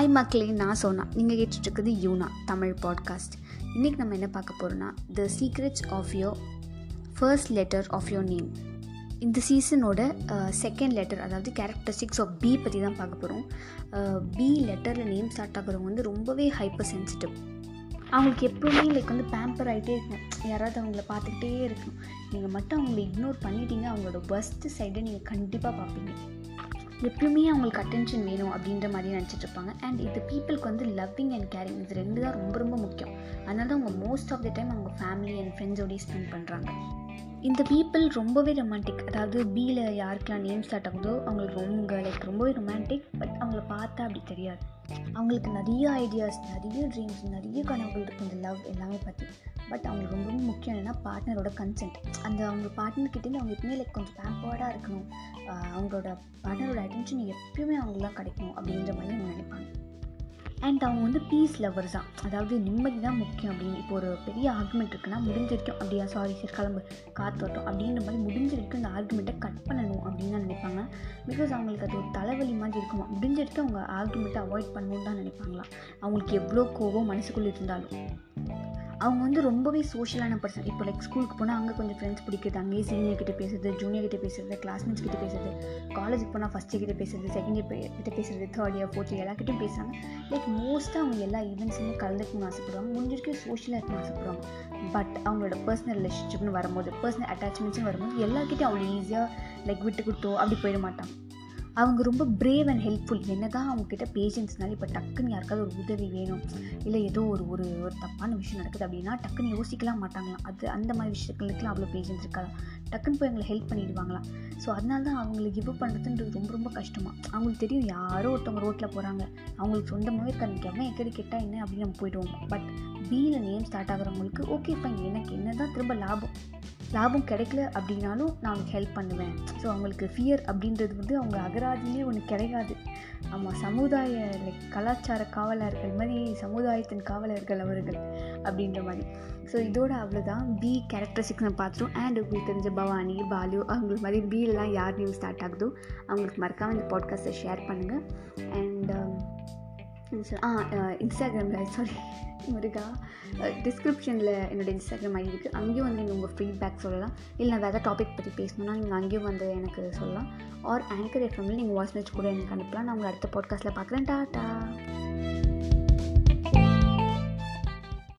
Hi மக்களே. நான் சோனா. நீங்கள் கேட்டுட்ருக்குது யூனா தமிழ் பாட்காஸ்ட் இன்றைக்கி நம்ம என்ன பார்க்க போகிறோன்னா the secrets of your first letter of your name இந்த சீசனோட செகண்ட் லெட்டர் அதாவது கேரக்டரிஸ்டிக்ஸ் ஆஃப் பி பற்றி தான் பார்க்க போகிறோம் பி லெட்டரில் நேம் ஸ்டார்ட் ஆகிறவங்க வந்து ரொம்பவே ஹைப்பர் சென்சிட்டிவ் அவங்களுக்கு எப்போவுமே லைக் வந்து பேம்பர் ஆகிட்டே இருக்கும். யாராவது அவங்கள பார்த்துக்கிட்டே இருக்கும். நீங்கள் மட்டும் அவங்கள இக்னோர் பண்ணிட்டீங்க அவங்களோட பெஸ்ட்டு சைடை நீங்கள் கண்டிப்பாக பார்ப்பீங்க. எப்பயுமே அவங்களுக்கு அட்டென்ஷன் வேணும் அப்படின்ற மாதிரி நினச்சிட்டு இருப்பாங்க. அண்ட் இது பீப்புளுக்கு வந்து லவ்விங் அண்ட் கேரிங் இது ரெண்டு தான் ரொம்ப ரொம்ப முக்கியம். அதனால தான் அவங்க மோஸ்ட் ஆஃப் த டைம் அவங்க ஃபேமிலி அண்ட் ஃப்ரெண்ட்ஸோடய ஸ்பெண்ட் பண்ணுறாங்க இந்த பீப்புள் ரொம்பவே ரொமான்டிக் அதாவது பியில் யாருக்கெல்லாம் நேம் ஸ்டார்ட் ஆகுதோ அவங்களுக்கு ரொம்ப லைக் ரொம்பவே ரொமான்டிக் பட் அவங்கள பார்த்தா அப்படி தெரியாது. அவங்களுக்கு நிறைய ஐடியாஸ் நிறைய ட்ரீம்ஸ் நிறைய கனவுகள் இருக்கும் இந்த லவ் எல்லாமே பற்றி பட் அவங்களுக்கு ரொம்ப ரொம்ப முக்கியம் என்னென்னா பார்ட்னரோட கன்சென்ட் அந்த அவங்க பார்ட்னர்கிட்டேருந்து அவங்க எப்பவுமே லைக் கொஞ்சம் பேம்பர்டாக இருக்கணும். அவங்களோட பார்ட்னரோட அட்டென்ஷன் எப்பயுமே அவங்களாம் கிடைக்கணும் அப்படின்ற மாதிரி அவங்க நினைப்பாங்க. அண்ட் அவங்க வந்து பீஸ் லவர்ஸ் தான் அதாவது நிம்மதி தான் முக்கியம் அப்படின்னு. இப்போ ஒரு பெரிய ஆர்குமெண்ட் இருக்குன்னா முடிஞ்ச வரைக்கும் அப்படியா சாரி சார் கிளம்பு காற்று வரட்டும் அப்படின்ற மாதிரி முடிஞ்ச வரைக்கும் அந்த ஆர்குமெண்ட்டை கட் பண்ணணும் அப்படின்னு தான் நினைப்பாங்க. பிகாஸ் அவங்களுக்கு அது ஒரு தலைவலி மாதிரி இருக்குமா? முடிஞ்ச வரைக்கும் அவங்க ஆர்குமெண்ட்டை அவாய்ட் பண்ணணும்னு தான் நினைப்பாங்களாம் அவங்களுக்கு எவ்வளோ கோவம் மனசுக்குள்ளே இருந்தாலும். அவங்க வந்து ரொம்பவே சோஷியலான பர்சன் இப்போ லைக் ஸ்கூலுக்கு போனால் அங்கே கொஞ்சம் ஃப்ரெண்ட்ஸ் பிடிக்கிறது அங்கேயே சீனியர் கிட்ட பேசுறது ஜூனியர் கிட்ட பேசுறது கிளாஸ்மேட்ஸ் கிட்ட பேசுறது காலேஜுக்கு போனால் ஃபஸ்ட் இயர் கிட்ட பேசுறது செகண்ட் இயர் கிட்ட பேசுறது தேர்ட் இயர் ஃபோர்த் இயர் எல்லாக்கிட்டையும் பேசுகிறாங்க லைக் மோஸ்ட்டாக அவங்க எல்லா ஈவெண்ட்ஸுமே கலந்துக்கணும்னு ஆசைப்படுவாங்க. முடிஞ்சிருக்கே சோஷியலாக இருக்கணும்னு ஆசைப்படுவாங்க. பட் அவங்களோட பர்சனல் ரிலேஷன்ஷிப்னு வரும்போது பர்சனல் அட்டாச்மெண்ட்ஸ்னு வரும்போது எல்லாருக்கிட்டையும் அவ்வளோ ஈஸியாக லைக் விட்டு கொடுத்தோ அப்படி போயிட மாட்டாங்க. அவங்க ரொம்ப பிரேவ் அண்ட் ஹெல்ப்ஃபுல் என்ன தான் அவங்கக்கிட்ட பேஷன்ஸ்னால இப்போ டக்குன்னு யாருக்காவது ஒரு உதவி வேணும் இல்லை ஏதோ ஒரு ஒரு ஒரு தப்பான விஷயம் நடக்குது அப்படின்னா டக்குன்னு யோசிக்கலாம் மாட்டாங்களாம். அது அந்த மாதிரி விஷயங்களுக்குலாம் அவ்வளோ பேஷன்ஸ் இருக்காது? டக்குன்னு போய் எங்களை ஹெல்ப் பண்ணிடுவாங்களாம். ஸோ அதனால தான் அவங்களுக்கு கிவ் பண்ணுறதுன்றது ரொம்ப ரொம்ப கஷ்டமாக அவங்களுக்கு தெரியும் யாரோ ஒருத்தவங்க ரோட்டில் போகிறாங்க அவங்களுக்கு சொந்தமாகவே இருக்காங்க எவன் எக்கடி கெட்டால் என்ன அப்படின்னு நம்ம போயிடுவோம். பட் பியில் நேம் ஸ்டார்ட் ஆகிறவங்களுக்கு ஓகே ஃபைன் எனக்கு என்ன தான் திரும்ப லாபம். லாபம் கிடைக்கல அப்படின்னாலும் நான் அவங்களுக்கு ஹெல்ப் பண்ணுவேன். ஸோ அவங்களுக்கு ஃபியர் அப்படின்றது வந்து அவங்க அகராதிலே ஒன்று கிடையாது. ஆமாம் சமுதாய லைக் கலாச்சார காவலர்கள் மாதிரி சமுதாயத்தின் காவலர்கள் அவர்கள் அப்படின்ற மாதிரி. ஸோ இதோட அவ்வளோதான் பி கேரக்டரிஸ்டிக்ஸ் நான் பார்த்துருவோம் அண்ட் உங்களுக்கு தெரிஞ்ச பவானி பாலு அவங்களுக்கு மாதிரி பிலாம் யார் நேம் ஸ்டார்ட் ஆகுதோ அவங்களுக்கு மறக்காமல் இந்த பாட்காஸ்ட்டை ஷேர் பண்ணுங்கள் அண்ட் ஆ இன்ஸ்டாகிராமில் சாரி முருகா டிஸ்கிரிப்ஷனில் என்னோடய இன்ஸ்டாகிராம் ஐடி இருக்குது அங்கேயும் வந்து நீங்கள் உங்கள் ஃபீட்பேக் சொல்லலாம். இல்லை நான் வேறு டாபிக் பற்றி பேசணுன்னா நீங்கள் அங்கேயும் வந்து எனக்கு சொல்லலாம். ஆர் ஆங்கர் எஃப்எம்மில் நீங்கள் வாய்ஸ் மெசேஜ் கூட எனக்கு அனுப்பலாம். நான் உங்களை அடுத்த பாட்காஸ்ட்டில் பார்க்குறேன். டாட்டா